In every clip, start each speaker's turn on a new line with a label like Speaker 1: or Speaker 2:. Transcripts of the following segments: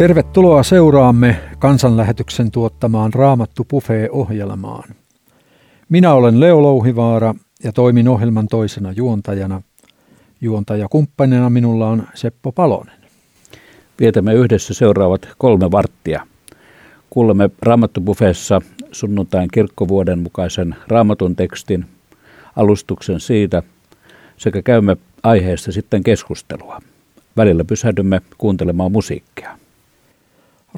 Speaker 1: Tervetuloa seuraamme kansanlähetyksen tuottamaan Raamattu Buffet-ohjelmaan. Minä olen Leo Louhivaara ja toimin ohjelman toisena juontajana. Juontajakumppanina minulla on Seppo Palonen.
Speaker 2: Vietämme yhdessä seuraavat kolme varttia. Kuulemme Raamattubuffeessa sunnuntain kirkkovuoden mukaisen raamatun tekstin, alustuksen siitä sekä käymme aiheesta sitten keskustelua. Välillä pysähdymme kuuntelemaan musiikkia.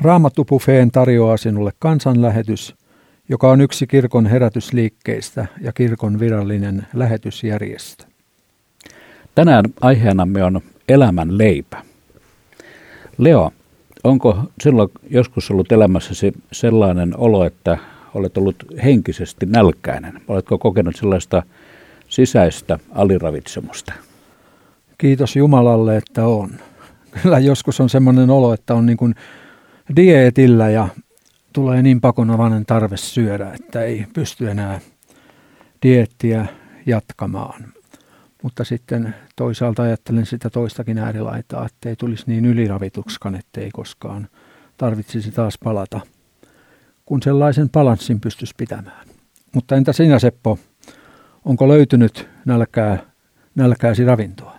Speaker 1: Raamattubuffeen tarjoaa sinulle kansanlähetys, joka on yksi kirkon herätysliikkeistä ja kirkon virallinen lähetysjärjestö.
Speaker 2: Tänään aiheenamme on elämän leipä. Leo, onko silloin joskus ollut elämässäsi sellainen olo, että olet ollut henkisesti nälkäinen? Oletko kokenut sellaista sisäistä aliravitsemusta?
Speaker 1: Kiitos Jumalalle, että on. Kyllä joskus on sellainen olo, että on niin kuin dieetillä ja tulee niin pakonovainen tarve syödä, että ei pysty enää diettiä jatkamaan. Mutta sitten toisaalta ajattelen sitä toistakin äärilaitaa, että ei tulisi niin yliravitukskan, ettei koskaan tarvitsisi taas palata, kun sellaisen balanssin pystyisi pitämään. Mutta entä sinä Seppo, onko löytynyt nälkää, nälkääsi ravintoa?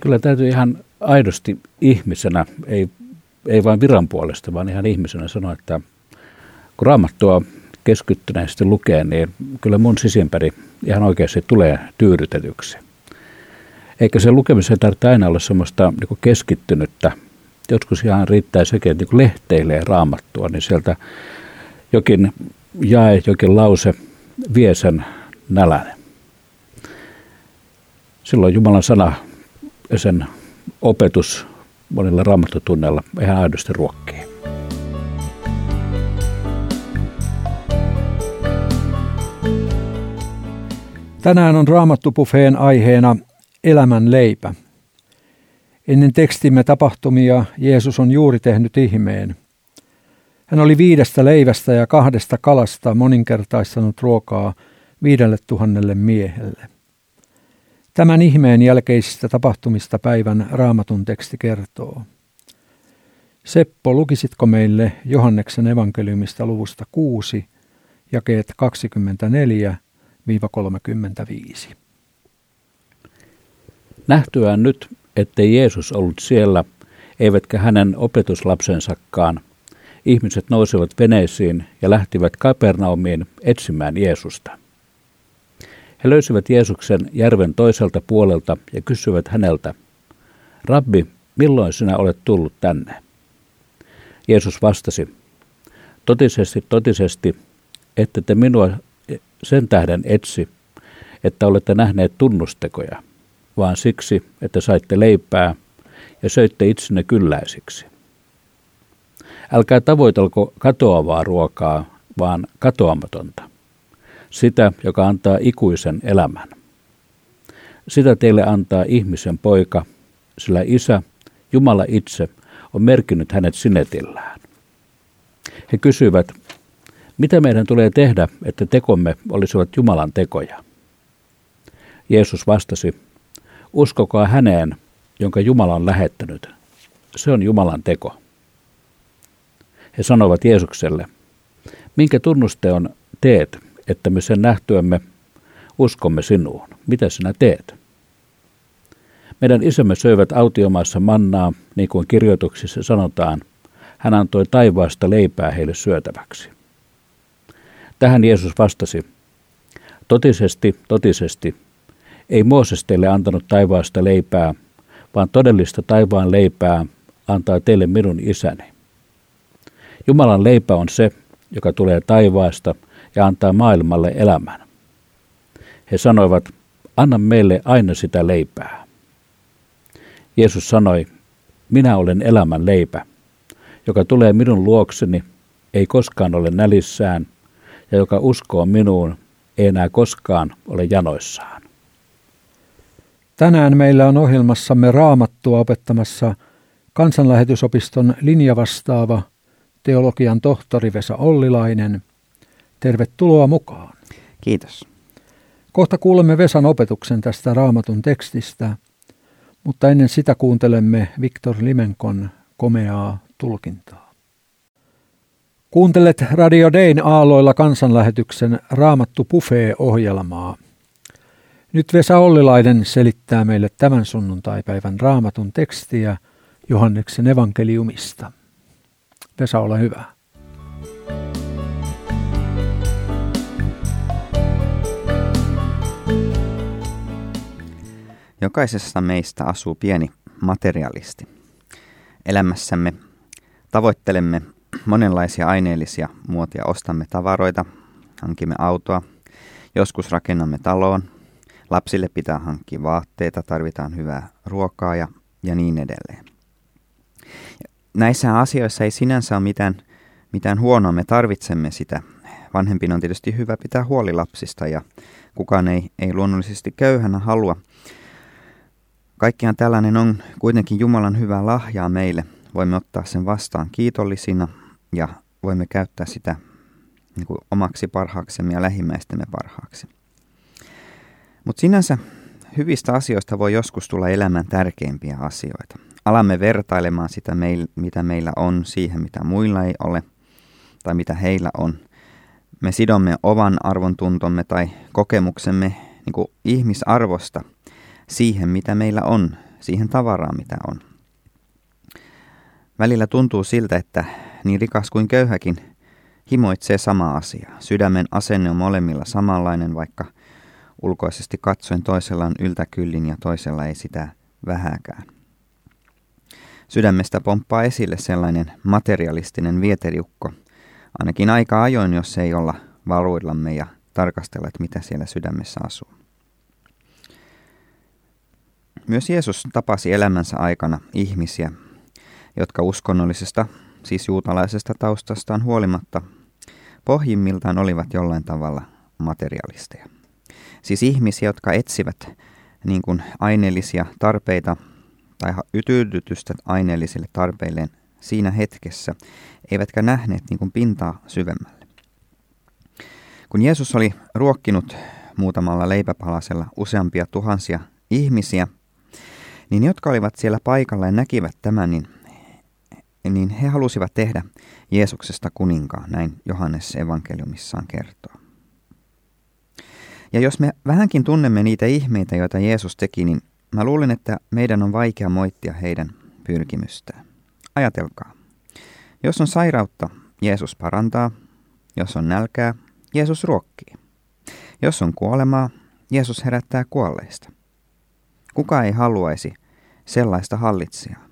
Speaker 2: Kyllä täytyy ihan aidosti ihmisenä, ei ei vain viran puolesta, vaan ihan ihmisenä sanoa, että kun raamattua keskittyneesti lukee, niin kyllä mun sisimpäri ihan oikeasti tulee tyydytetyksi. Eikä se lukemiseen tarvitse aina olla semmoista niin keskittynyttä. Joskus ihan riittää sekin, että niin lehteilee raamattua, niin sieltä jokin jae, jokin lause vie sen nälän. Silloin Jumalan sana ja sen opetus monilla raamattotunneilla ihan aidosti ruokkii.
Speaker 1: Tänään on Raamattupuffeen aiheena elämän leipä. Ennen tekstimme tapahtumia Jeesus on juuri tehnyt ihmeen. Hän oli viidestä leivästä ja kahdesta kalasta moninkertaistanut ruokaa viidelle tuhannelle miehelle. Tämän ihmeen jälkeisistä tapahtumista päivän raamatun teksti kertoo. Seppo, lukisitko meille Johanneksen evankeliumista luvusta 6, jakeet 24-35?
Speaker 2: Nähtyään nyt, ettei Jeesus ollut siellä, eivätkä hänen opetuslapsensakaan, ihmiset nousivat veneisiin ja lähtivät Kapernaumiin etsimään Jeesusta. He löysivät Jeesuksen järven toiselta puolelta ja kysyivät häneltä, Rabbi, milloin sinä olet tullut tänne? Jeesus vastasi, totisesti, totisesti, että te minua sen tähden etsi, että olette nähneet tunnustekoja, vaan siksi, että saitte leipää ja söitte itsenne kylläisiksi. Älkää tavoitelko katoavaa ruokaa, vaan katoamatonta sitä, joka antaa ikuisen elämän. Sitä teille antaa ihmisen poika, sillä isä, Jumala itse, on merkinnyt hänet sinetillään. He kysyivät, mitä meidän tulee tehdä, että tekomme olisivat Jumalan tekoja? Jeesus vastasi, uskokaa häneen, jonka Jumala on lähettänyt. Se on Jumalan teko. He sanovat Jeesukselle, minkä tunnusteon teet, että me sen nähtyämme uskomme sinuun. Mitä sinä teet? Meidän isämme söivät autiomaassa mannaa, niin kuin kirjoituksissa sanotaan. Hän antoi taivaasta leipää heille syötäväksi. Tähän Jeesus vastasi, totisesti, totisesti, ei Mooses teille antanut taivaasta leipää, vaan todellista taivaan leipää antaa teille minun isäni. Jumalan leipä on se, joka tulee taivaasta ja antaa maailmalle elämän. He sanoivat, anna meille aina sitä leipää. Jeesus sanoi, minä olen elämän leipä, joka tulee minun luokseni, ei koskaan ole nälissään, ja joka uskoo minuun, ei enää koskaan ole janoissaan.
Speaker 1: Tänään meillä on ohjelmassamme raamattua opettamassa kansanlähetysopiston linjavastaava teologian tohtori Vesa Ollilainen – Tervetuloa mukaan.
Speaker 3: Kiitos.
Speaker 1: Kohta kuulemme Vesan opetuksen tästä raamatun tekstistä, mutta ennen sitä kuuntelemme Viktor Limenkon komeaa tulkintaa. Kuuntelet Radio Dayn aalloilla kansanlähetyksen Raamattu Buffet-ohjelmaa. Nyt Vesa Ollilainen selittää meille tämän sunnuntaipäivän raamatun tekstiä Johanneksen evankeliumista. Vesa, ole hyvä.
Speaker 3: Jokaisessa meistä asuu pieni materialisti. Elämässämme tavoittelemme monenlaisia aineellisia muotia. Ostamme tavaroita, hankimme autoa, joskus rakennamme taloon, lapsille pitää hankkia vaatteita, tarvitaan hyvää ruokaa ja, ja niin edelleen. Näissä asioissa ei sinänsä ole mitään, mitään huonoa, me tarvitsemme sitä. Vanhempin on tietysti hyvä pitää huoli lapsista ja kukaan ei, ei luonnollisesti köyhänä halua Kaikkiaan tällainen on kuitenkin Jumalan hyvää lahjaa meille. Voimme ottaa sen vastaan kiitollisina ja voimme käyttää sitä niin kuin omaksi parhaaksemme ja lähimmäistemme parhaaksi. Mutta sinänsä hyvistä asioista voi joskus tulla elämän tärkeimpiä asioita. Alamme vertailemaan sitä, mitä meillä on, siihen, mitä muilla ei ole tai mitä heillä on. Me sidomme ovan arvontuntomme tai kokemuksemme niin kuin ihmisarvosta – siihen, mitä meillä on, siihen tavaraan, mitä on. Välillä tuntuu siltä, että niin rikas kuin köyhäkin himoitsee sama asia. Sydämen asenne on molemmilla samanlainen, vaikka ulkoisesti katsoen toisella on yltäkyllin ja toisella ei sitä vähäkään. Sydämestä pomppaa esille sellainen materialistinen vieteriukko, ainakin aika ajoin, jos ei olla varuillamme ja tarkastella, että mitä siellä sydämessä asuu. Myös Jeesus tapasi elämänsä aikana ihmisiä, jotka uskonnollisesta, siis juutalaisesta taustastaan huolimatta, pohjimmiltaan olivat jollain tavalla materialisteja. Siis ihmisiä, jotka etsivät niin kuin aineellisia tarpeita tai tyydytystä aineellisille tarpeilleen siinä hetkessä, eivätkä nähneet niin kuin pintaa syvemmälle. Kun Jeesus oli ruokkinut muutamalla leipäpalasella useampia tuhansia ihmisiä, niin ne, jotka olivat siellä paikalla ja näkivät tämän, niin, niin he halusivat tehdä Jeesuksesta kuninkaan, näin Johannes evankeliumissaan kertoo. Ja jos me vähänkin tunnemme niitä ihmeitä, joita Jeesus teki, niin mä luulen, että meidän on vaikea moittia heidän pyrkimystään. Ajatelkaa. Jos on sairautta, Jeesus parantaa. Jos on nälkää, Jeesus ruokkii. Jos on kuolemaa, Jeesus herättää kuolleista. Kuka ei haluaisi sellaista hallitsijaa?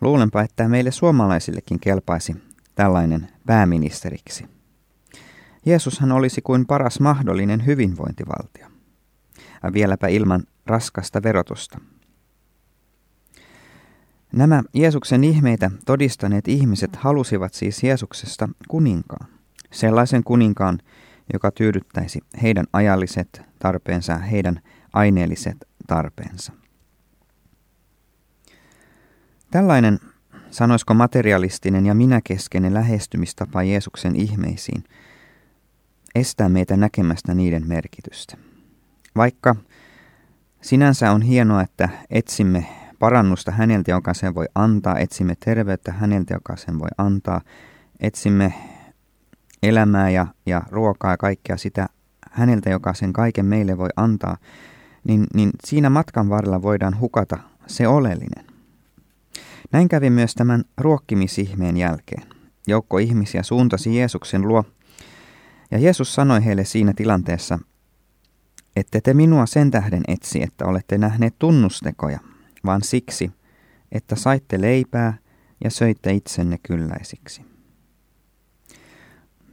Speaker 3: Luulenpa, että meille suomalaisillekin kelpaisi tällainen pääministeriksi. Jeesushan olisi kuin paras mahdollinen hyvinvointivaltio. Ja vieläpä ilman raskasta verotusta. Nämä Jeesuksen ihmeitä todistaneet ihmiset halusivat siis Jeesuksesta kuninkaan. Sellaisen kuninkaan, joka tyydyttäisi heidän ajalliset tarpeensa, heidän aineelliset tarpeensa. Tällainen, sanoisiko materialistinen ja minäkeskeinen lähestymistapa Jeesuksen ihmeisiin estää meitä näkemästä niiden merkitystä. Vaikka sinänsä on hienoa, että etsimme parannusta häneltä, joka sen voi antaa, etsimme terveyttä häneltä, joka sen voi antaa, etsimme elämää ja, ja ruokaa ja kaikkea sitä häneltä, joka sen kaiken meille voi antaa, niin, niin siinä matkan varrella voidaan hukata se oleellinen. Näin kävi myös tämän ruokkimisihmeen jälkeen. Joukko ihmisiä suuntasi Jeesuksen luo, ja Jeesus sanoi heille siinä tilanteessa, ette te minua sen tähden etsi, että olette nähneet tunnustekoja, vaan siksi, että saitte leipää ja söitte itsenne kylläisiksi.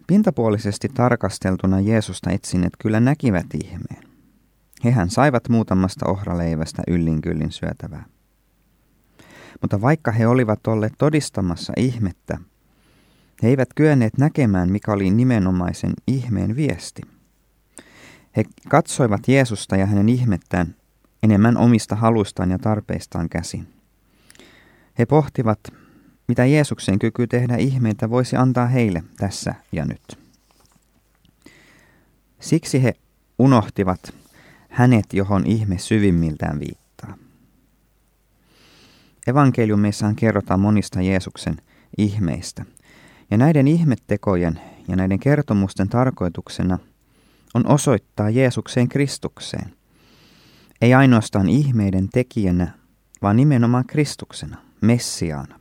Speaker 3: Pintapuolisesti tarkasteltuna Jeesusta etsineet kyllä näkivät ihmeen. Hehän saivat muutamasta ohraleivästä yllin kyllin syötävää. Mutta vaikka he olivat olleet todistamassa ihmettä, he eivät kyenneet näkemään, mikä oli nimenomaisen ihmeen viesti. He katsoivat Jeesusta ja hänen ihmettään enemmän omista haluistaan ja tarpeistaan käsin. He pohtivat, mitä Jeesuksen kyky tehdä ihmeitä voisi antaa heille tässä ja nyt. Siksi he unohtivat hänet, johon ihme syvimmiltään viittaa. Evankeliumeissaan kerrotaan monista Jeesuksen ihmeistä. Ja näiden ihmettekojen ja näiden kertomusten tarkoituksena on osoittaa Jeesukseen Kristukseen. Ei ainoastaan ihmeiden tekijänä, vaan nimenomaan Kristuksena, Messiaana,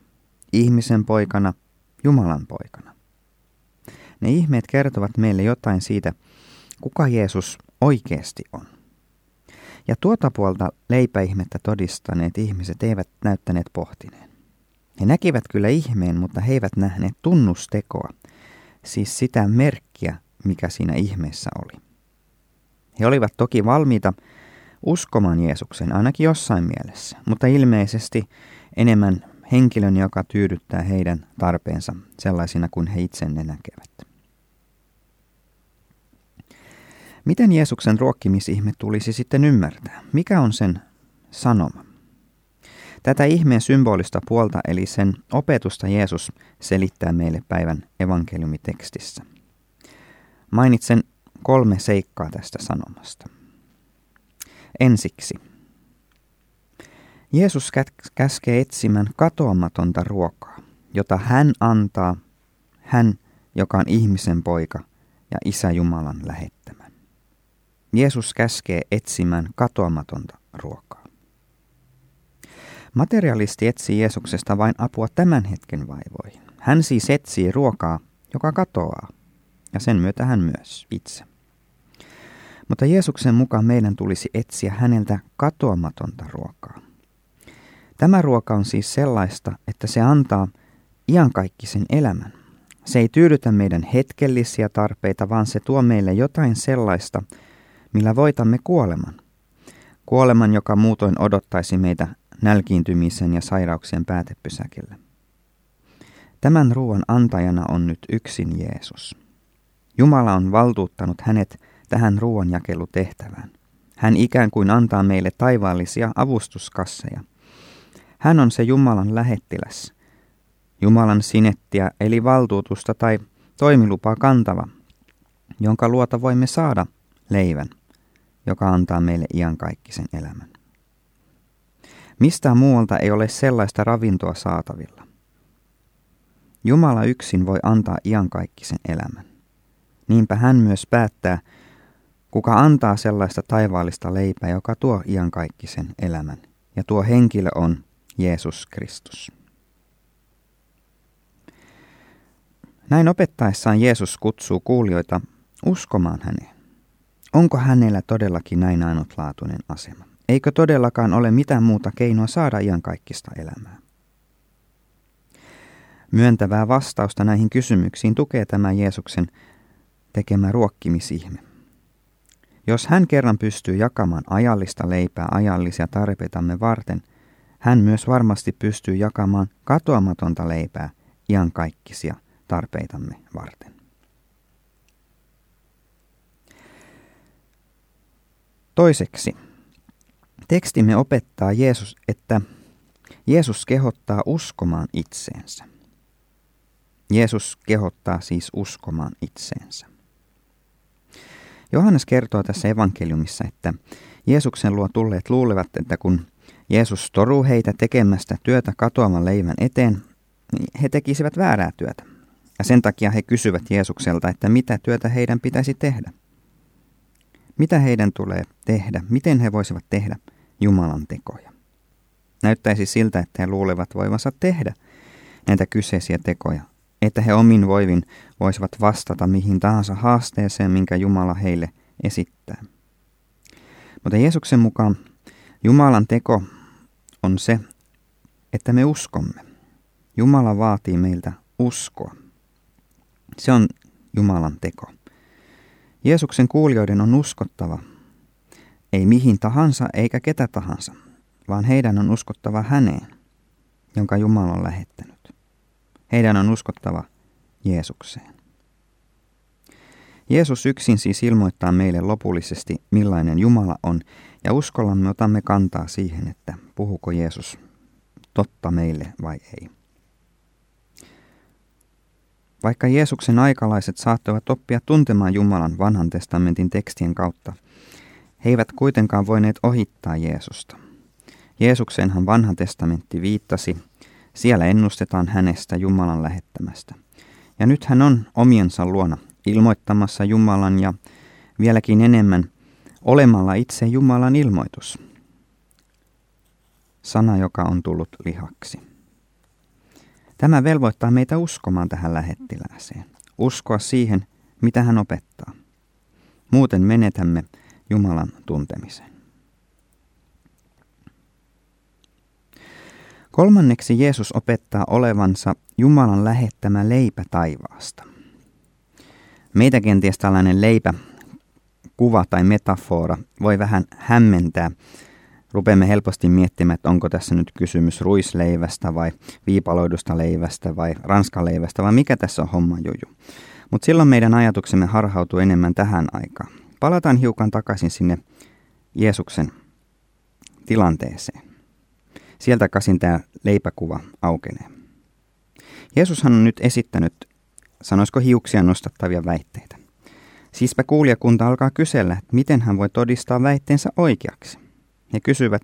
Speaker 3: ihmisen poikana, Jumalan poikana. Ne ihmeet kertovat meille jotain siitä, kuka Jeesus oikeasti on. Ja tuota puolta leipäihmettä todistaneet ihmiset eivät näyttäneet pohtineen. He näkivät kyllä ihmeen, mutta he eivät nähneet tunnustekoa, siis sitä merkkiä, mikä siinä ihmeessä oli. He olivat toki valmiita uskomaan Jeesuksen ainakin jossain mielessä, mutta ilmeisesti enemmän henkilön, joka tyydyttää heidän tarpeensa sellaisina kuin he itse ne näkevät. Miten Jeesuksen ruokkimisihme tulisi sitten ymmärtää? Mikä on sen sanoma? Tätä ihmeen symbolista puolta eli sen opetusta Jeesus selittää meille päivän evankeliumitekstissä. Mainitsen kolme seikkaa tästä sanomasta. Ensiksi. Jeesus käskee etsimään katoamatonta ruokaa, jota hän antaa, hän, joka on ihmisen poika ja Isä Jumalan lähettämä. Jeesus käskee etsimään katoamatonta ruokaa. Materialisti etsii Jeesuksesta vain apua tämän hetken vaivoihin. Hän siis etsii ruokaa, joka katoaa, ja sen myötä hän myös itse. Mutta Jeesuksen mukaan meidän tulisi etsiä häneltä katoamatonta ruokaa. Tämä ruoka on siis sellaista, että se antaa iankaikkisen elämän. Se ei tyydytä meidän hetkellisiä tarpeita, vaan se tuo meille jotain sellaista, millä voitamme kuoleman. Kuoleman, joka muutoin odottaisi meitä nälkiintymisen ja sairauksien päätepysäkillä. Tämän ruoan antajana on nyt yksin Jeesus. Jumala on valtuuttanut hänet tähän ruoanjakelutehtävään. Hän ikään kuin antaa meille taivaallisia avustuskasseja. Hän on se Jumalan lähettiläs, Jumalan sinettiä eli valtuutusta tai toimilupaa kantava, jonka luota voimme saada leivän joka antaa meille iankaikkisen elämän. Mistään muualta ei ole sellaista ravintoa saatavilla. Jumala yksin voi antaa iankaikkisen elämän. Niinpä hän myös päättää, kuka antaa sellaista taivaallista leipää, joka tuo iankaikkisen elämän. Ja tuo henkilö on Jeesus Kristus. Näin opettaessaan Jeesus kutsuu kuulijoita uskomaan häneen. Onko hänellä todellakin näin ainutlaatuinen asema? Eikö todellakaan ole mitään muuta keinoa saada iankaikkista elämää? Myöntävää vastausta näihin kysymyksiin tukee tämä Jeesuksen tekemä ruokkimisihme. Jos hän kerran pystyy jakamaan ajallista leipää ajallisia tarpeitamme varten, hän myös varmasti pystyy jakamaan katoamatonta leipää iankaikkisia tarpeitamme varten. Toiseksi, tekstimme opettaa Jeesus, että Jeesus kehottaa uskomaan itseensä. Jeesus kehottaa siis uskomaan itseensä. Johannes kertoo tässä evankeliumissa, että Jeesuksen luo tulleet luulevat, että kun Jeesus toruu heitä tekemästä työtä katoavan leivän eteen, niin he tekisivät väärää työtä. Ja sen takia he kysyvät Jeesukselta, että mitä työtä heidän pitäisi tehdä. Mitä heidän tulee tehdä? Miten he voisivat tehdä Jumalan tekoja? Näyttäisi siltä, että he luulevat voivansa tehdä näitä kyseisiä tekoja, että he omin voivin voisivat vastata mihin tahansa haasteeseen, minkä Jumala heille esittää. Mutta Jeesuksen mukaan Jumalan teko on se, että me uskomme. Jumala vaatii meiltä uskoa. Se on Jumalan teko. Jeesuksen kuulijoiden on uskottava, ei mihin tahansa eikä ketä tahansa, vaan heidän on uskottava häneen, jonka Jumala on lähettänyt. Heidän on uskottava Jeesukseen. Jeesus yksin siis ilmoittaa meille lopullisesti, millainen Jumala on, ja uskollamme otamme kantaa siihen, että puhuko Jeesus totta meille vai ei. Vaikka Jeesuksen aikalaiset saattoivat oppia tuntemaan Jumalan vanhan testamentin tekstien kautta, he eivät kuitenkaan voineet ohittaa Jeesusta. Jeesukseenhan vanha testamentti viittasi. Siellä ennustetaan hänestä Jumalan lähettämästä. Ja nyt hän on omiensa luona ilmoittamassa Jumalan ja vieläkin enemmän olemalla itse Jumalan ilmoitus. Sana, joka on tullut lihaksi. Tämä velvoittaa meitä uskomaan tähän lähettilääseen. Uskoa siihen, mitä hän opettaa. Muuten menetämme Jumalan tuntemisen. Kolmanneksi Jeesus opettaa olevansa Jumalan lähettämä leipä taivaasta. Meitä kenties tällainen leipä, kuva tai metafora voi vähän hämmentää. Rupeamme helposti miettimään, että onko tässä nyt kysymys ruisleivästä vai viipaloidusta leivästä vai ranskaleivästä vai mikä tässä on homma juju. Mutta silloin meidän ajatuksemme harhautuu enemmän tähän aikaan. Palataan hiukan takaisin sinne Jeesuksen tilanteeseen. Sieltä kasin tämä leipäkuva aukenee. Jeesushan on nyt esittänyt, sanoisiko hiuksia nostattavia väitteitä. Siispä kuulijakunta alkaa kysellä, että miten hän voi todistaa väitteensä oikeaksi. He kysyvät,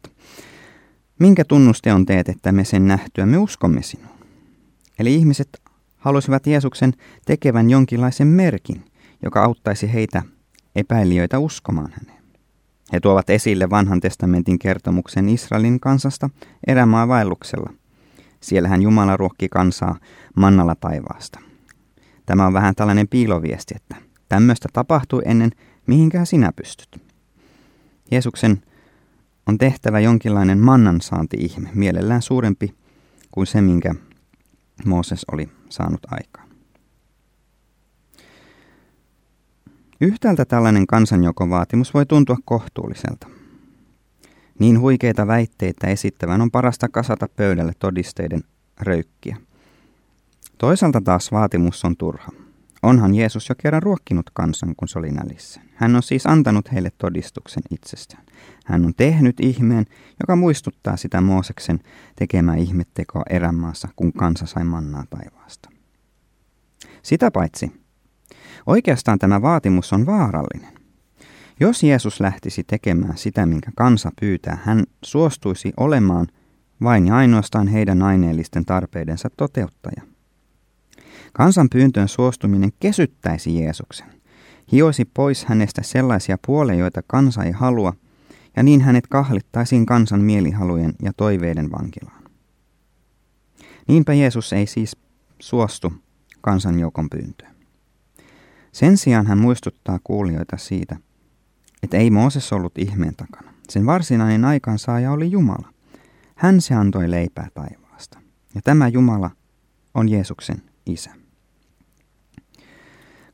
Speaker 3: minkä tunnuste on teet, että me sen nähtyä me uskomme sinuun? Eli ihmiset halusivat Jeesuksen tekevän jonkinlaisen merkin, joka auttaisi heitä epäilijöitä uskomaan häneen. He tuovat esille vanhan testamentin kertomuksen Israelin kansasta erämaa vaelluksella. Siellähän Jumala ruokki kansaa mannalla taivaasta. Tämä on vähän tällainen piiloviesti, että tämmöistä tapahtui ennen, mihinkään sinä pystyt. Jeesuksen on tehtävä jonkinlainen mannansaanti-ihme, mielellään suurempi kuin se, minkä Mooses oli saanut aikaan. Yhtäältä tällainen kansanjokovaatimus voi tuntua kohtuulliselta. Niin huikeita väitteitä esittävän on parasta kasata pöydälle todisteiden röykkiä. Toisaalta taas vaatimus on turha. Onhan Jeesus jo kerran ruokkinut kansan, kun se oli nälissä. Hän on siis antanut heille todistuksen itsestään. Hän on tehnyt ihmeen, joka muistuttaa sitä Mooseksen tekemää ihmettekoa erämaassa, kun kansa sai mannaa taivaasta. Sitä paitsi, oikeastaan tämä vaatimus on vaarallinen. Jos Jeesus lähtisi tekemään sitä, minkä kansa pyytää, hän suostuisi olemaan vain ja ainoastaan heidän aineellisten tarpeidensa toteuttaja. Kansan pyyntöön suostuminen kesyttäisi Jeesuksen, hioisi pois hänestä sellaisia puoleja, joita kansa ei halua, ja niin hänet kahlittaisiin kansan mielihalujen ja toiveiden vankilaan. Niinpä Jeesus ei siis suostu kansanjoukon pyyntöön. Sen sijaan hän muistuttaa kuulijoita siitä, että ei Mooses ollut ihmeen takana. Sen varsinainen aikaansaaja oli Jumala. Hän se antoi leipää taivaasta. Ja tämä Jumala on Jeesuksen isä.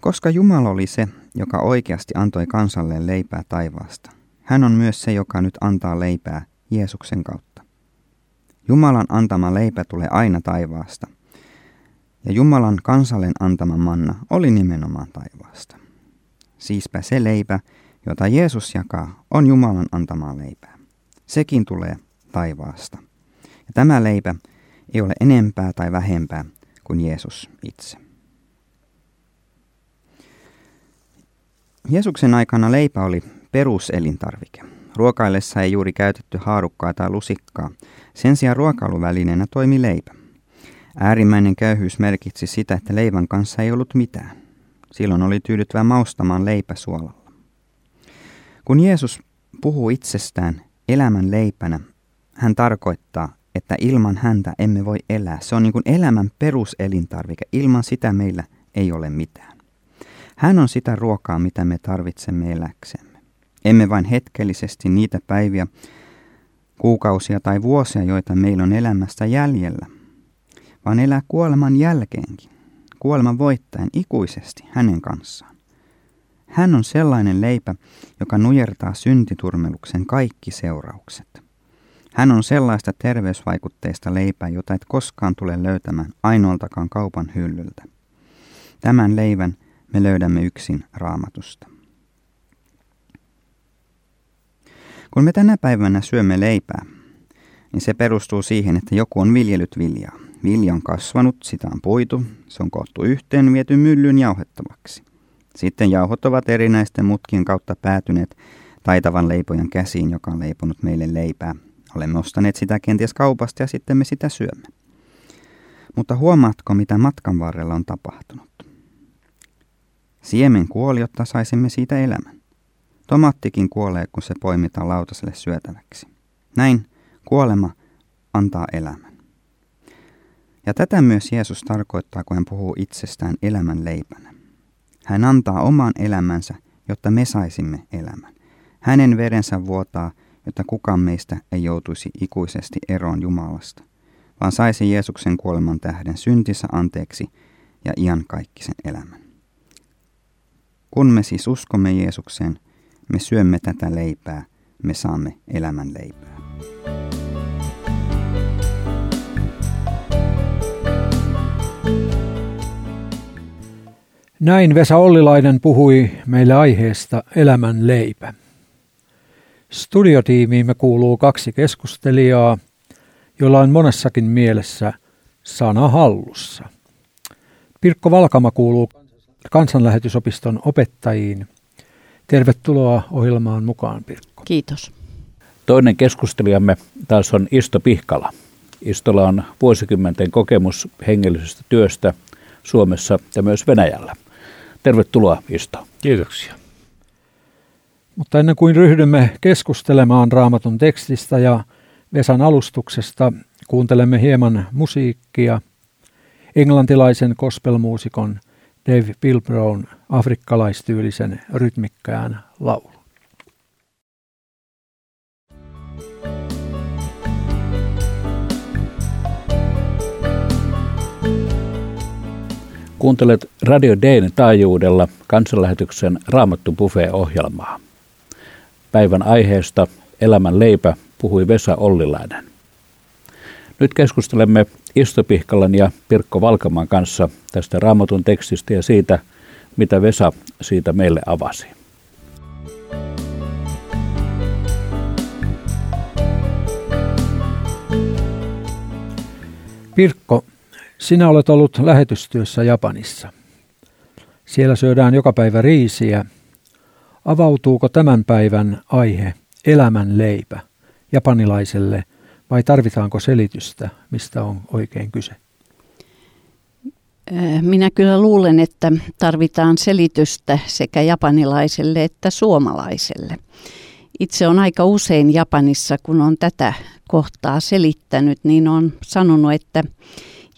Speaker 3: Koska Jumala oli se, joka oikeasti antoi kansalle leipää taivaasta, hän on myös se, joka nyt antaa leipää Jeesuksen kautta. Jumalan antama leipä tulee aina taivaasta, ja Jumalan kansallen antama manna oli nimenomaan taivaasta. Siispä se leipä, jota Jeesus jakaa, on Jumalan antamaa leipää. Sekin tulee taivaasta. Ja tämä leipä ei ole enempää tai vähempää kuin Jeesus itse. Jeesuksen aikana leipä oli peruselintarvike. Ruokaillessa ei juuri käytetty haarukkaa tai lusikkaa. Sen sijaan ruokailuvälineenä toimi leipä. Äärimmäinen köyhyys merkitsi sitä, että leivän kanssa ei ollut mitään. Silloin oli tyydyttävä maustamaan leipä suolalla. Kun Jeesus puhuu itsestään elämän leipänä, hän tarkoittaa, että ilman häntä emme voi elää. Se on niin kuin elämän peruselintarvike. Ilman sitä meillä ei ole mitään. Hän on sitä ruokaa, mitä me tarvitsemme eläksemme. Emme vain hetkellisesti niitä päiviä, kuukausia tai vuosia, joita meillä on elämästä jäljellä, vaan elää kuoleman jälkeenkin, kuoleman voittaen ikuisesti hänen kanssaan. Hän on sellainen leipä, joka nujertaa syntiturmeluksen kaikki seuraukset. Hän on sellaista terveysvaikutteista leipää, jota et koskaan tule löytämään ainoaltakaan kaupan hyllyltä. Tämän leivän me löydämme yksin raamatusta. Kun me tänä päivänä syömme leipää, niin se perustuu siihen, että joku on viljellyt viljaa. Vilja on kasvanut, sitä on puitu, se on koottu yhteen viety myllyn jauhettavaksi. Sitten jauhot ovat erinäisten mutkien kautta päätyneet taitavan leipojan käsiin, joka on leiponut meille leipää Olemme ostaneet sitä kenties kaupasta ja sitten me sitä syömme. Mutta huomaatko, mitä matkan varrella on tapahtunut? Siemen kuoli, jotta saisimme siitä elämän. Tomattikin kuolee, kun se poimitaan lautaselle syötäväksi. Näin kuolema antaa elämän. Ja tätä myös Jeesus tarkoittaa, kun hän puhuu itsestään elämän leipänä. Hän antaa oman elämänsä, jotta me saisimme elämän. Hänen verensä vuotaa, jotta kukaan meistä ei joutuisi ikuisesti eroon Jumalasta, vaan saisi Jeesuksen kuoleman tähden syntissä anteeksi ja iankaikkisen elämän. Kun me siis uskomme Jeesukseen, me syömme tätä leipää, me saamme elämän leipää.
Speaker 1: Näin Vesa Ollilainen puhui meille aiheesta elämän leipä. Studiotiimiimme kuuluu kaksi keskustelijaa, joilla on monessakin mielessä sana hallussa. Pirkko Valkama kuuluu kansanlähetysopiston opettajiin. Tervetuloa ohjelmaan mukaan, Pirkko.
Speaker 4: Kiitos.
Speaker 2: Toinen keskustelijamme taas on Isto Pihkala. Istolla on vuosikymmenten kokemus hengellisestä työstä Suomessa ja myös Venäjällä. Tervetuloa Isto.
Speaker 5: Kiitoksia.
Speaker 1: Mutta ennen kuin ryhdymme keskustelemaan raamatun tekstistä ja Vesan alustuksesta, kuuntelemme hieman musiikkia englantilaisen gospelmuusikon Dave Bilbrown afrikkalaistyylisen rytmikkään laulu.
Speaker 2: Kuuntelet Radio Dayn taajuudella kansanlähetyksen Raamattu Buffet-ohjelmaa. Päivän aiheesta Elämän leipä puhui Vesa Ollilainen. Nyt keskustelemme Isto Pihkalan ja Pirkko Valkaman kanssa tästä raamatun tekstistä ja siitä, mitä Vesa siitä meille avasi.
Speaker 1: Pirkko, sinä olet ollut lähetystyössä Japanissa. Siellä syödään joka päivä riisiä. Avautuuko tämän päivän aihe elämän leipä japanilaiselle vai tarvitaanko selitystä, mistä on oikein kyse?
Speaker 4: Äh, minä kyllä luulen, että tarvitaan selitystä sekä japanilaiselle että suomalaiselle. Itse on aika usein Japanissa, kun on tätä kohtaa selittänyt, niin on sanonut, että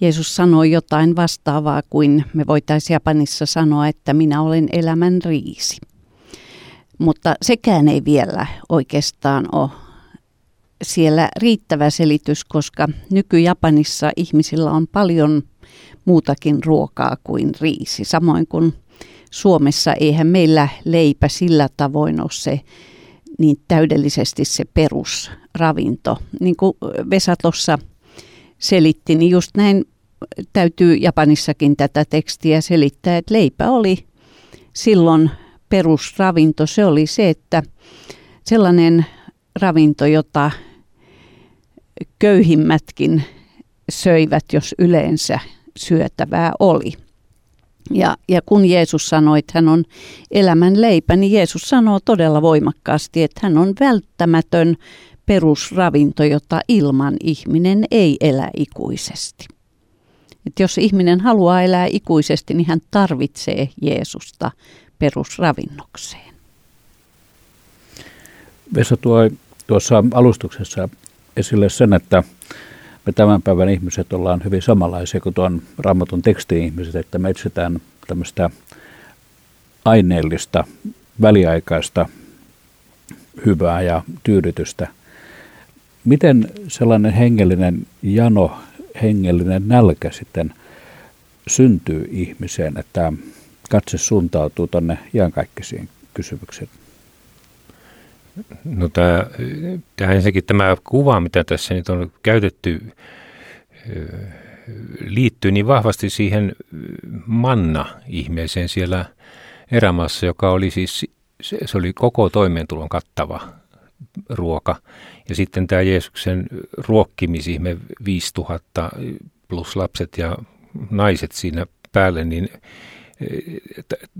Speaker 4: Jeesus sanoi jotain vastaavaa kuin me voitaisiin Japanissa sanoa, että minä olen elämän riisi. Mutta sekään ei vielä oikeastaan ole siellä riittävä selitys, koska nyky-Japanissa ihmisillä on paljon muutakin ruokaa kuin riisi. Samoin kuin Suomessa eihän meillä leipä sillä tavoin ole se niin täydellisesti se perusravinto. Niin kuin Vesa tuossa selitti, niin just näin täytyy Japanissakin tätä tekstiä selittää, että leipä oli silloin perusravinto. Se oli se, että sellainen ravinto, jota köyhimmätkin söivät, jos yleensä syötävää oli. Ja, ja kun Jeesus sanoi, että hän on elämän leipä, niin Jeesus sanoo todella voimakkaasti, että hän on välttämätön perusravinto, jota ilman ihminen ei elä ikuisesti. Et jos ihminen haluaa elää ikuisesti, niin hän tarvitsee Jeesusta perusravinnokseen.
Speaker 2: Vesa tuo tuossa alustuksessa esille sen, että me tämän päivän ihmiset ollaan hyvin samanlaisia kuin tuon raamatun teksti-ihmiset, että me etsitään tämmöistä aineellista, väliaikaista hyvää ja tyydytystä. Miten sellainen hengellinen jano, hengellinen nälkä sitten syntyy ihmiseen, että katse suuntautuu tuonne iankaikkisiin kysymyksiin?
Speaker 5: No tämä, tämä ensinnäkin tämä kuva, mitä tässä nyt on käytetty, liittyy niin vahvasti siihen manna-ihmeeseen siellä erämaassa, joka oli siis, se, oli koko toimeentulon kattava ruoka. Ja sitten tämä Jeesuksen ruokkimisihme 5000 plus lapset ja naiset siinä päälle, niin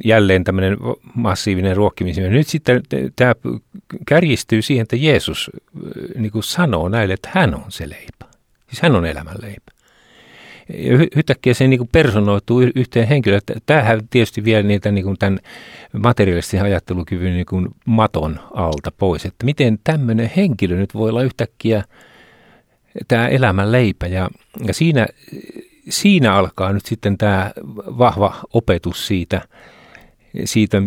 Speaker 5: jälleen tämmöinen massiivinen ruokkimisen. Nyt sitten tämä kärjistyy siihen, että Jeesus niin kuin sanoo näille, että hän on se leipä. Siis hän on elämän leipä. Yhtäkkiä se niin kuin personoituu yhteen henkilöön. Tämähän tietysti vie niitä niin kuin tämän materiaalisten ajattelukyvyn niin kuin maton alta pois. Että miten tämmöinen henkilö nyt voi olla yhtäkkiä tämä elämän leipä. Ja, ja siinä, siinä alkaa nyt sitten tämä vahva opetus siitä, siitä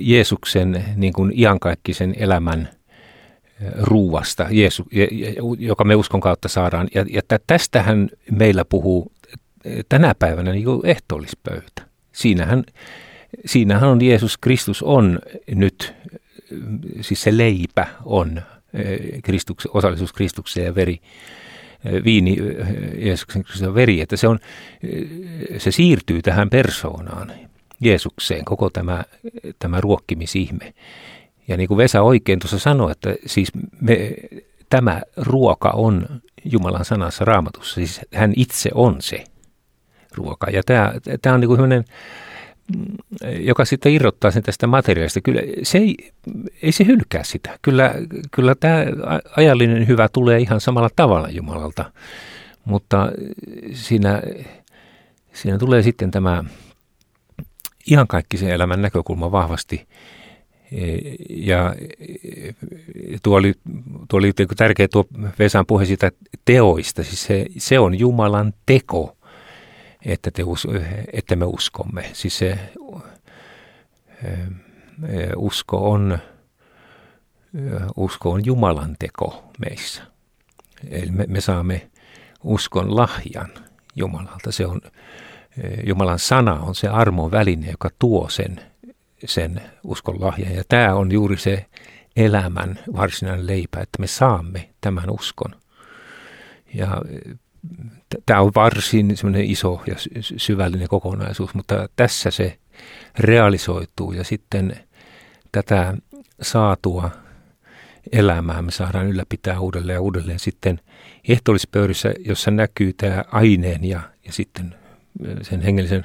Speaker 5: Jeesuksen niin kuin iankaikkisen elämän ruuasta, Jeesu, joka me uskon kautta saadaan. Ja, ja tästähän meillä puhuu tänä päivänä niin kuin ehtoollispöytä. Siinähän, siinähän on Jeesus Kristus on nyt, siis se leipä on Kristus, osallisuus Kristukseen ja veri, viini Jeesuksen Kristuksen veri, että se, on, se siirtyy tähän persoonaan, Jeesukseen, koko tämä, tämä ruokkimisihme. Ja niin kuin Vesa oikein tuossa sanoi, että siis me, tämä ruoka on Jumalan sanassa raamatussa, siis hän itse on se ruoka. Ja tämä, tämä on niin kuin joka sitten irrottaa sen tästä materiaalista. Kyllä se ei, ei se hylkää sitä. Kyllä, kyllä tämä ajallinen hyvä tulee ihan samalla tavalla Jumalalta, mutta siinä, siinä tulee sitten tämä ihan kaikki sen elämän näkökulma vahvasti ja tuo oli, tuo oli tärkeä tuo Vesan puhe siitä teoista. Siis se, se on Jumalan teko, että, te, että me uskomme. Siis se usko on, usko on Jumalan teko meissä. Eli me, me saamme uskon lahjan Jumalalta. Se on, Jumalan sana on se armon väline, joka tuo sen sen uskon lahjan. Ja tämä on juuri se elämän varsinainen leipä, että me saamme tämän uskon. Ja tämä on varsin iso ja syvällinen kokonaisuus, mutta tässä se realisoituu ja sitten tätä saatua elämää me saadaan ylläpitää uudelleen ja uudelleen sitten ehtoollispöydissä, jossa näkyy tämä aineen ja, ja sitten sen hengellisen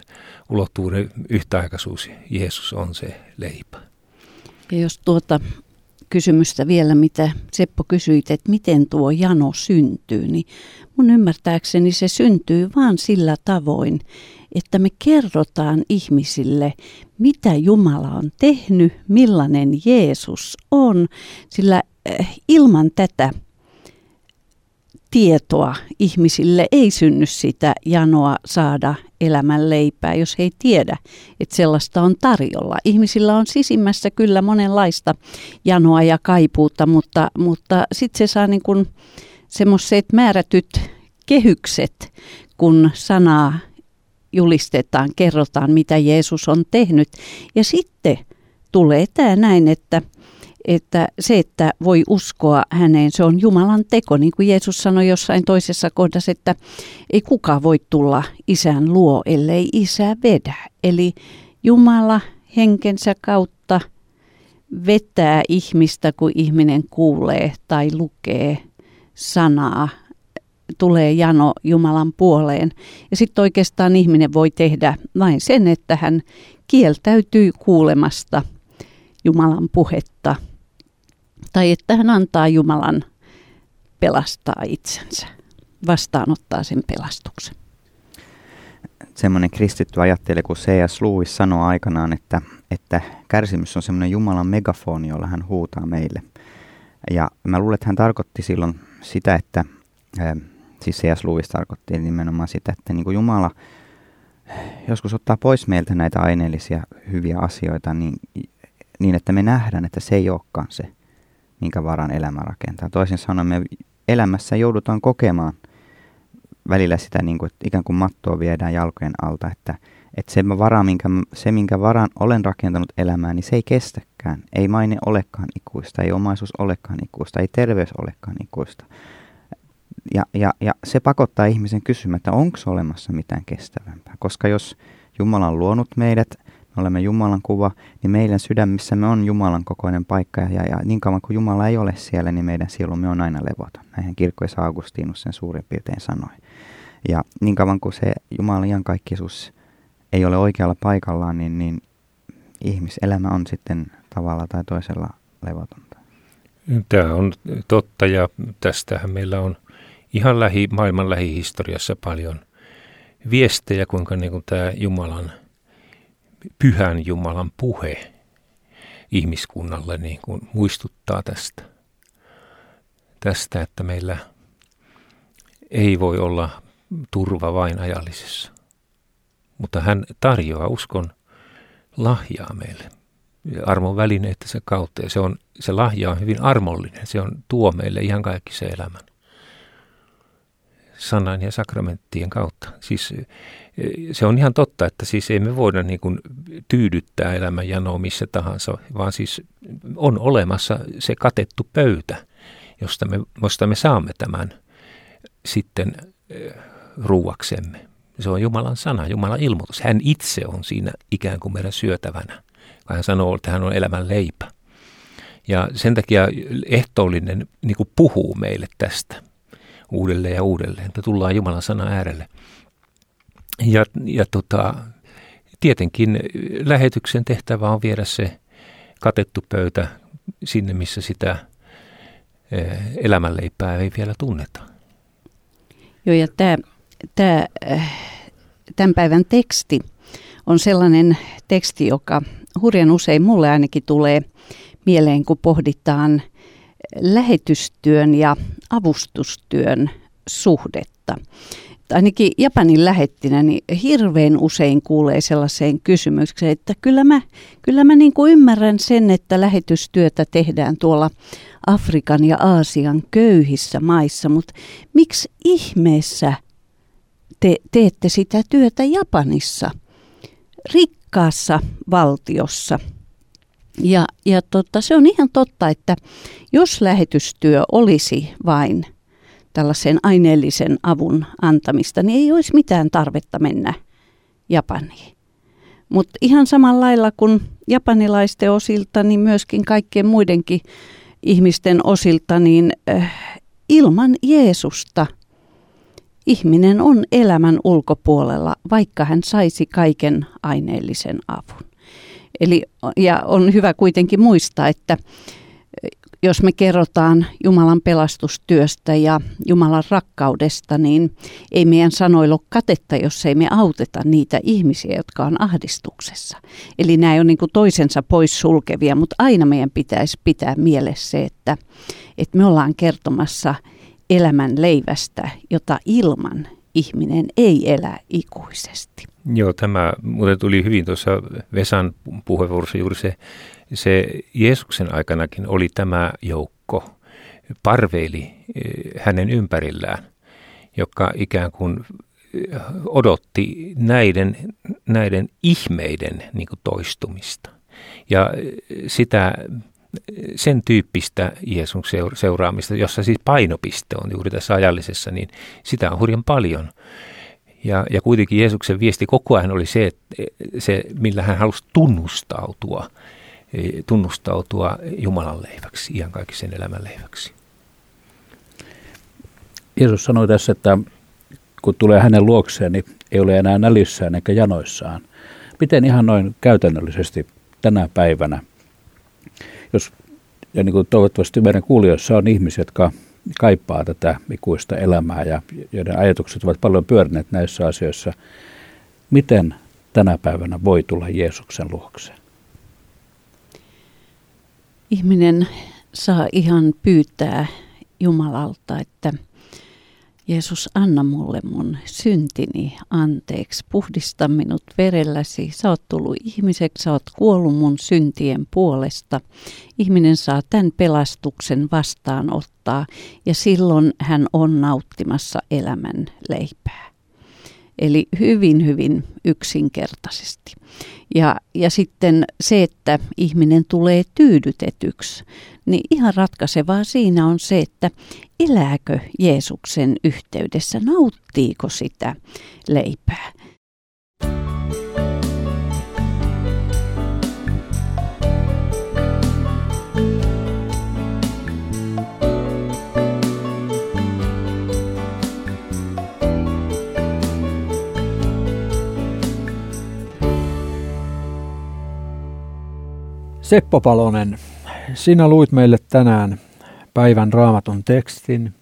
Speaker 5: ulottuvuuden yhtäaikaisuus. Jeesus on se leipä.
Speaker 4: Ja jos tuota kysymystä vielä, mitä Seppo kysyit, että miten tuo jano syntyy, niin mun ymmärtääkseni se syntyy vaan sillä tavoin, että me kerrotaan ihmisille, mitä Jumala on tehnyt, millainen Jeesus on, sillä eh, ilman tätä tietoa ihmisille ei synny sitä janoa saada elämän leipää, jos he ei tiedä, että sellaista on tarjolla. Ihmisillä on sisimmässä kyllä monenlaista janoa ja kaipuutta, mutta, mutta sitten se saa niin semmoiset määrätyt kehykset, kun sanaa julistetaan, kerrotaan, mitä Jeesus on tehnyt. Ja sitten tulee tämä näin, että että se, että voi uskoa häneen, se on Jumalan teko. Niin kuin Jeesus sanoi jossain toisessa kohdassa, että ei kukaan voi tulla isän luo, ellei isä vedä. Eli Jumala henkensä kautta vetää ihmistä, kun ihminen kuulee tai lukee sanaa, tulee jano Jumalan puoleen. Ja sitten oikeastaan ihminen voi tehdä vain sen, että hän kieltäytyy kuulemasta Jumalan puhetta – tai että hän antaa Jumalan pelastaa itsensä, vastaanottaa sen pelastuksen.
Speaker 3: Semmoinen kristitty ajattelija kuin C.S. Lewis sanoi aikanaan, että, että kärsimys on semmoinen Jumalan megafoni, jolla hän huutaa meille. Ja mä luulen, että hän tarkoitti silloin sitä, että, siis C.S. Lewis tarkoitti nimenomaan sitä, että niin kuin Jumala joskus ottaa pois meiltä näitä aineellisia hyviä asioita niin, niin, että me nähdään, että se ei olekaan se minkä varan elämä rakentaa. Toisin sanoen me elämässä joudutaan kokemaan välillä sitä, niin kuin, että ikään kuin mattoa viedään jalkojen alta, että, että se, vara, minkä, se, minkä varan olen rakentanut elämään, niin se ei kestäkään. Ei maine olekaan ikuista, ei omaisuus olekaan ikuista, ei terveys olekaan ikuista. Ja, ja, ja se pakottaa ihmisen kysymään, että onko olemassa mitään kestävämpää. Koska jos Jumala on luonut meidät, me olemme Jumalan kuva, niin meidän sydämissämme on Jumalan kokoinen paikka. Ja, ja niin kauan kuin Jumala ei ole siellä, niin meidän sielumme on aina levoton. Näinhän kirkkoissa Augustinus sen suurin piirtein sanoi. Ja niin kauan kuin se Jumalan iankaikkisuus ei ole oikealla paikallaan, niin, niin ihmiselämä on sitten tavalla tai toisella levotonta.
Speaker 5: Tämä on totta ja tästähän meillä on ihan lähi, maailman lähihistoriassa paljon viestejä, kuinka niin kuin tämä Jumalan, pyhän Jumalan puhe ihmiskunnalle niin kuin muistuttaa tästä. Tästä, että meillä ei voi olla turva vain ajallisessa. Mutta hän tarjoaa uskon lahjaa meille, armon välineitä se kautta. Ja se, on, se lahja on hyvin armollinen, se on, tuo meille ihan kaikki se elämän sanan ja sakramenttien kautta. Siis e, se on ihan totta, että siis ei me voida niin kuin tyydyttää elämän janoa missä tahansa, vaan siis on olemassa se katettu pöytä, josta me, josta me saamme tämän sitten e, ruuaksemme. Se on Jumalan sana, Jumalan ilmoitus. Hän itse on siinä ikään kuin meidän syötävänä. Hän sanoo, että hän on elämän leipä. Ja sen takia ehtoollinen niin puhuu meille tästä uudelleen ja uudelleen, että tullaan Jumalan sana äärelle. Ja, ja tota, tietenkin lähetyksen tehtävä on viedä se katettu pöytä sinne, missä sitä eh, elämänleipää ei vielä tunneta.
Speaker 4: Joo, ja tämä, tämä, äh, tämän päivän teksti on sellainen teksti, joka hurjan usein mulle ainakin tulee mieleen, kun pohditaan lähetystyön ja avustustyön suhdetta. Ainakin Japanin lähettinä niin hirveän usein kuulee sellaiseen kysymykseen, että kyllä mä, kyllä mä niin kuin ymmärrän sen, että lähetystyötä tehdään tuolla Afrikan ja Aasian köyhissä maissa, mutta miksi ihmeessä te teette sitä työtä Japanissa, rikkaassa valtiossa – ja, ja tota, se on ihan totta, että jos lähetystyö olisi vain tällaisen aineellisen avun antamista, niin ei olisi mitään tarvetta mennä Japaniin. Mutta ihan samalla lailla kuin japanilaisten osilta, niin myöskin kaikkien muidenkin ihmisten osilta, niin äh, ilman Jeesusta ihminen on elämän ulkopuolella, vaikka hän saisi kaiken aineellisen avun. Eli, ja on hyvä kuitenkin muistaa, että jos me kerrotaan Jumalan pelastustyöstä ja Jumalan rakkaudesta, niin ei meidän sanoilla ole katetta, jos ei me auteta niitä ihmisiä, jotka on ahdistuksessa. Eli nämä on niin toisensa pois sulkevia, mutta aina meidän pitäisi pitää mielessä se, että, että me ollaan kertomassa elämän leivästä, jota ilman ihminen ei elä ikuisesti.
Speaker 5: Joo, tämä muuten tuli hyvin tuossa Vesan puheenvuorossa juuri se, se Jeesuksen aikanakin oli tämä joukko, parveili eh, hänen ympärillään, joka ikään kuin eh, odotti näiden, näiden ihmeiden niin toistumista. Ja eh, sitä, sen tyyppistä Jeesuksen seuraamista, jossa siis painopiste on juuri tässä ajallisessa, niin sitä on hurjan paljon. Ja, ja kuitenkin Jeesuksen viesti koko ajan oli se, että se, millä hän halusi tunnustautua, e, tunnustautua Jumalan leiväksi, sen elämän leiväksi.
Speaker 2: Jeesus sanoi tässä, että kun tulee hänen luokseen, niin ei ole enää nälissään eikä janoissaan. Miten ihan noin käytännöllisesti tänä päivänä, jos, ja niin kuin toivottavasti meidän kuulijoissa on ihmisiä, jotka kaipaa tätä ikuista elämää ja joiden ajatukset ovat paljon pyörineet näissä asioissa. Miten tänä päivänä voi tulla Jeesuksen luokse?
Speaker 4: Ihminen saa ihan pyytää Jumalalta, että – Jeesus, anna mulle mun syntini anteeksi, puhdista minut verelläsi. Sä oot tullut ihmiseksi, sä oot kuollut mun syntien puolesta. Ihminen saa tämän pelastuksen vastaanottaa ja silloin hän on nauttimassa elämän leipää. Eli hyvin, hyvin yksinkertaisesti. Ja, ja sitten se, että ihminen tulee tyydytetyksi, niin ihan ratkaisevaa siinä on se, että elääkö Jeesuksen yhteydessä, nauttiiko sitä leipää.
Speaker 1: Seppo Palonen, sinä luit meille tänään päivän raamatun tekstin.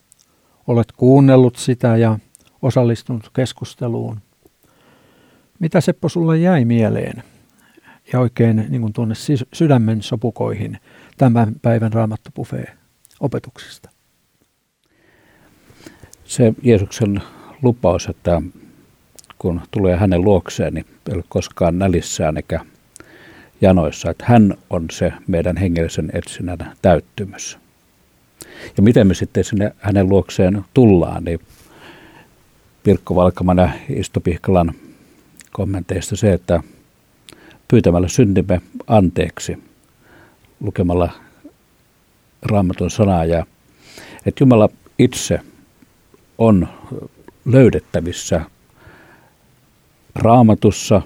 Speaker 1: Olet kuunnellut sitä ja osallistunut keskusteluun. Mitä Seppo sulle jäi mieleen ja oikein niin kuin tuonne sydämen sopukoihin tämän päivän raamattopufeen opetuksesta?
Speaker 2: Se Jeesuksen lupaus, että kun tulee hänen luokseen, niin ei ole koskaan nälissään eikä janoissa, että hän on se meidän hengellisen etsinnän täyttymys. Ja miten me sitten sinne hänen luokseen tullaan, niin Pirkko Valkaman ja Isto Pihkalan kommenteista se, että pyytämällä syntimme anteeksi, lukemalla raamatun sanaa ja että Jumala itse on löydettävissä raamatussa,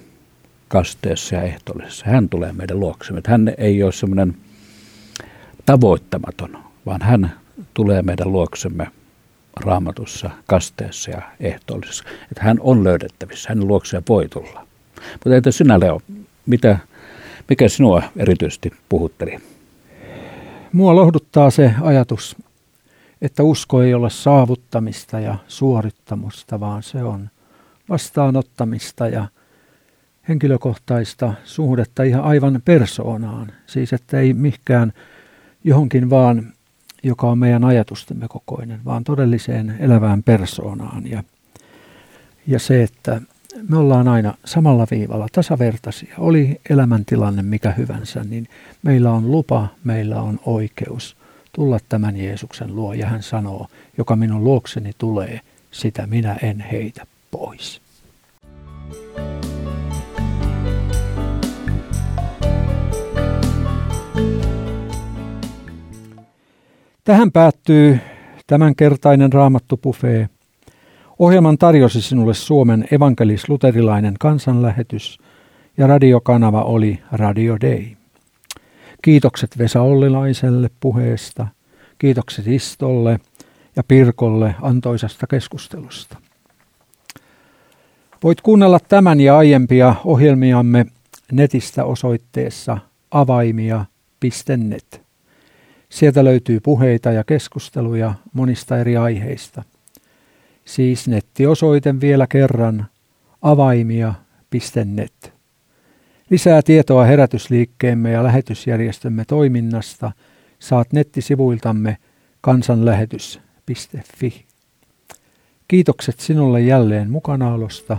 Speaker 2: kasteessa ja ehtoollisessa. Hän tulee meidän luoksemme. Hän ei ole semmoinen tavoittamaton, vaan hän tulee meidän luoksemme raamatussa, kasteessa ja ehtoollisessa. Että hän on löydettävissä, hänen luokseen voi tulla. Mutta entä sinä Leo, mitä, mikä sinua erityisesti puhutteli?
Speaker 1: Mua lohduttaa se ajatus, että usko ei ole saavuttamista ja suorittamusta, vaan se on vastaanottamista ja henkilökohtaista suhdetta ihan aivan persoonaan. Siis että ei mikään johonkin vaan, joka on meidän ajatustemme kokoinen, vaan todelliseen elävään persoonaan. Ja, ja se, että me ollaan aina samalla viivalla, tasavertaisia. Oli elämäntilanne mikä hyvänsä, niin meillä on lupa, meillä on oikeus tulla tämän Jeesuksen luo. Ja hän sanoo, joka minun luokseni tulee, sitä minä en heitä pois. Tähän päättyy tämänkertainen Raamattu-pufee. Ohjelman tarjosi sinulle Suomen evankelis-luterilainen kansanlähetys ja radiokanava oli Radio Day. Kiitokset Vesa Ollilaiselle puheesta, kiitokset Istolle ja Pirkolle antoisasta keskustelusta. Voit kuunnella tämän ja aiempia ohjelmiamme netistä osoitteessa avaimia.net. Sieltä löytyy puheita ja keskusteluja monista eri aiheista. Siis nettiosoite vielä kerran avaimia.net. Lisää tietoa herätysliikkeemme ja lähetysjärjestömme toiminnasta saat nettisivuiltamme kansanlähetys.fi. Kiitokset sinulle jälleen mukanaolosta.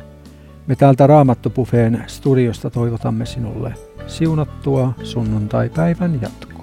Speaker 1: Me täältä Raamattopuffeen studiosta toivotamme sinulle siunattua sunnuntai-päivän jatkoa.